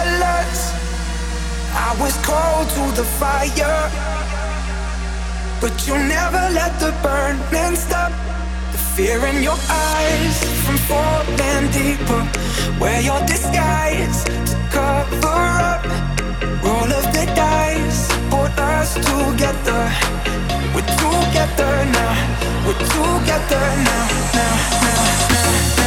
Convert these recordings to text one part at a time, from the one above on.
silence. I was called to the fire, but you never let the burning stop. The fear in your eyes from falling deeper. Wear your disguise to cover up. Roll of the dice, put us together. We're together now. We're together now, now, now, now.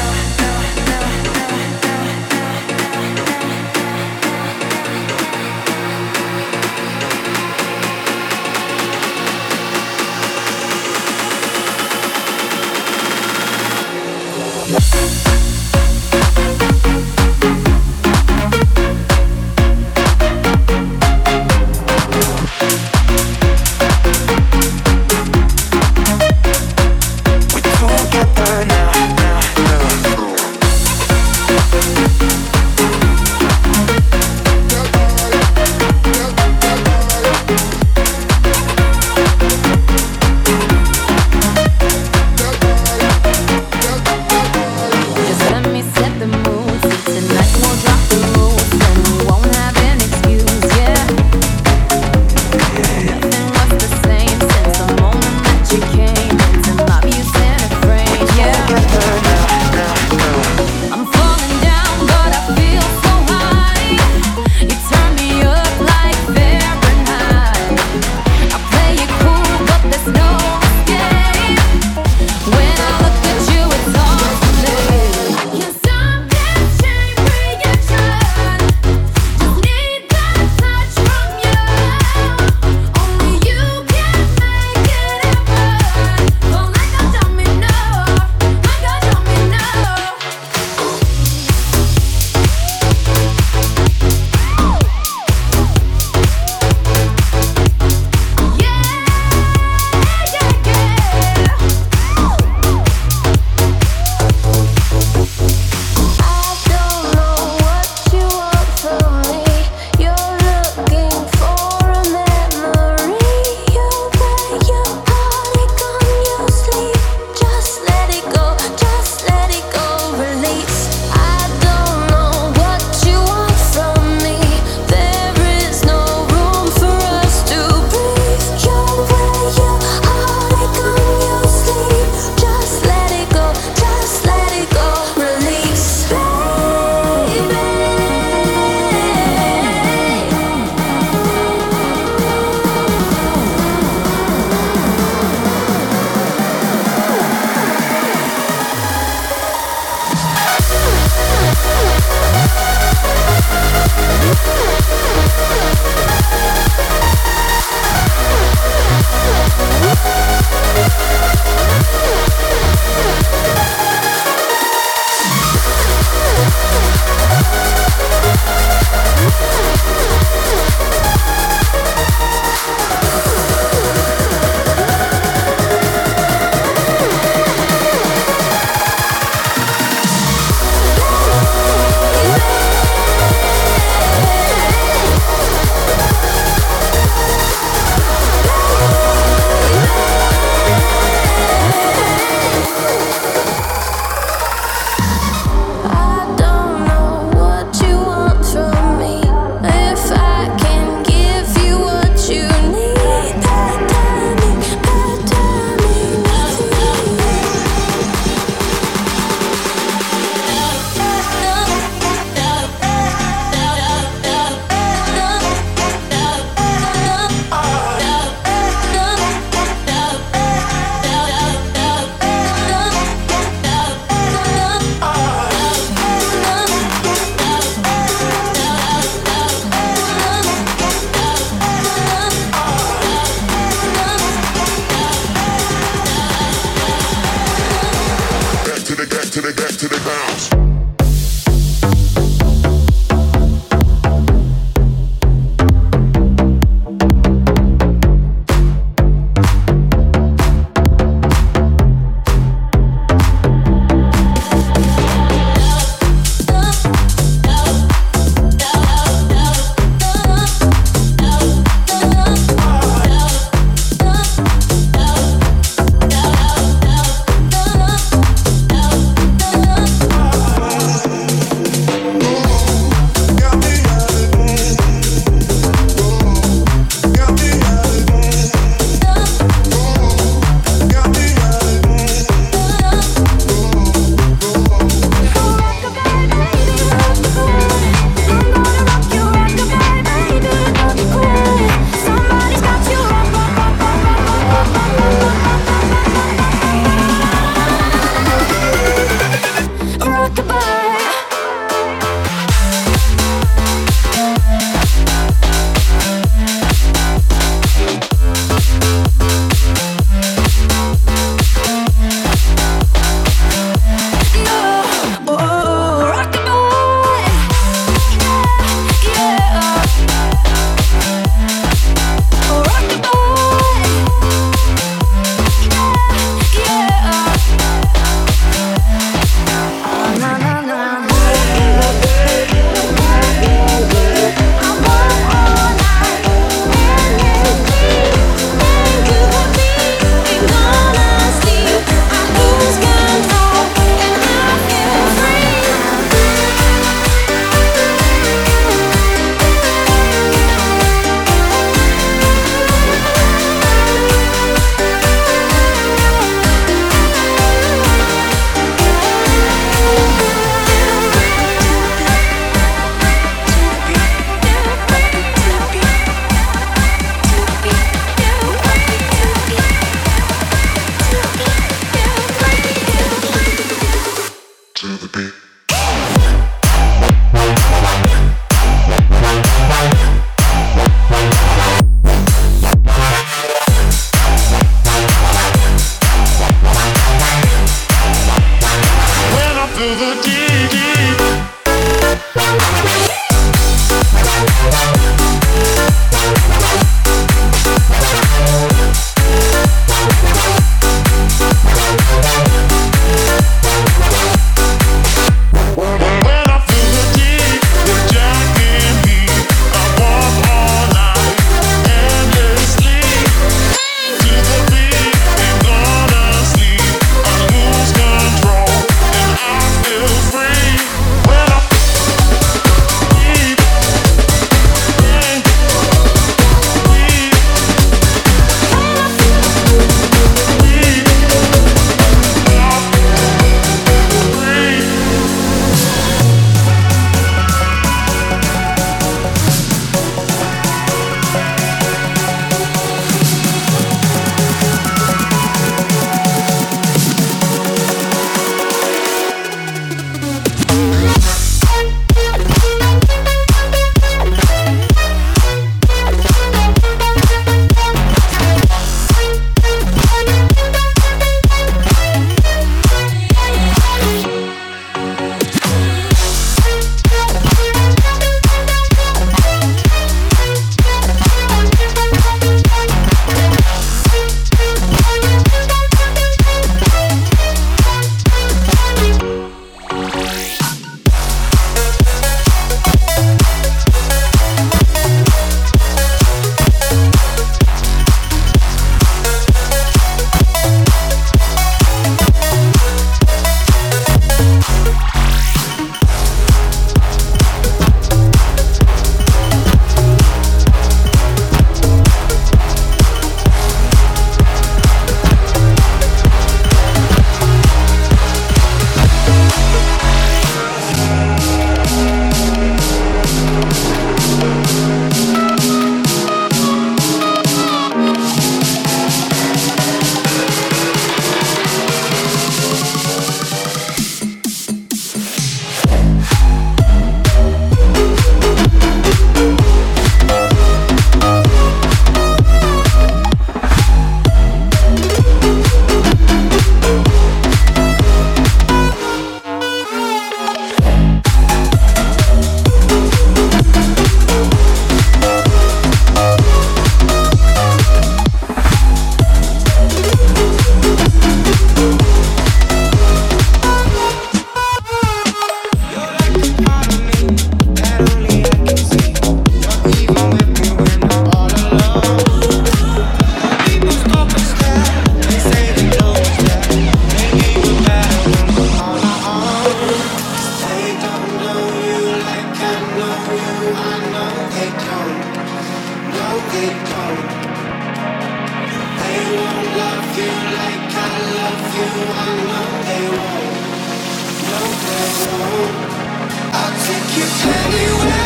I'll take you anywhere.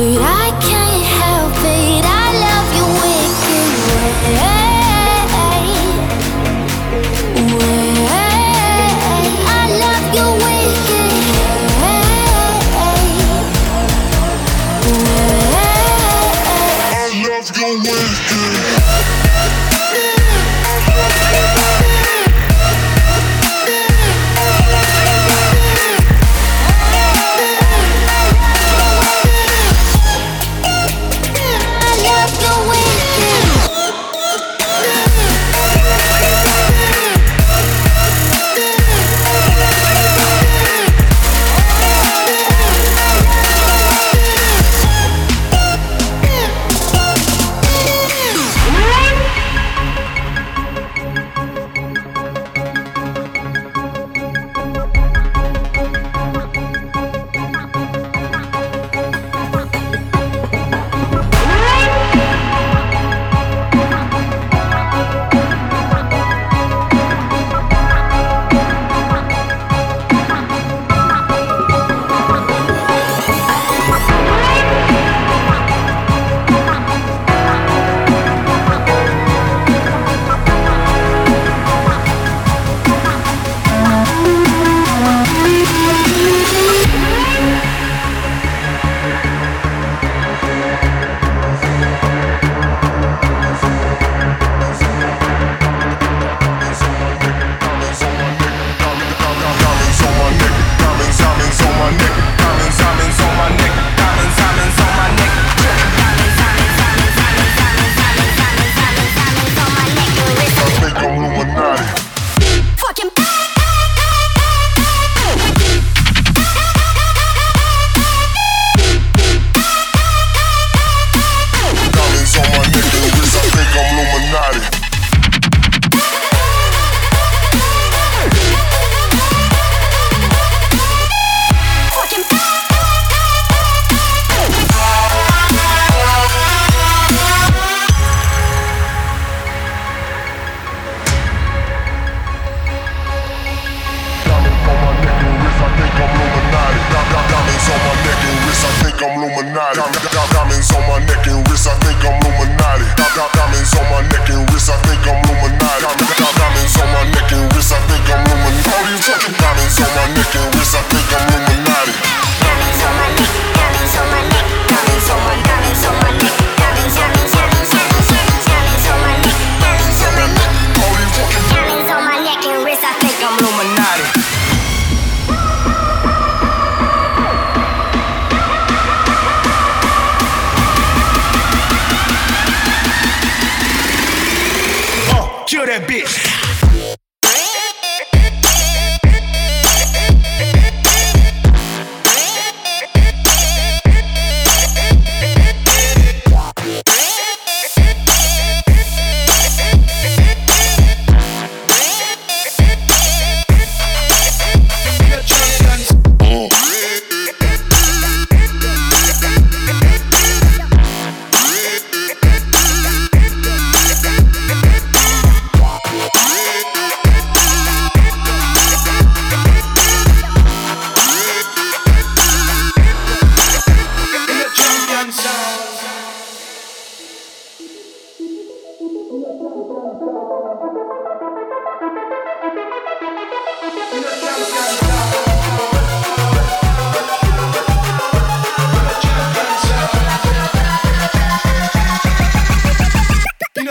but I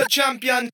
champion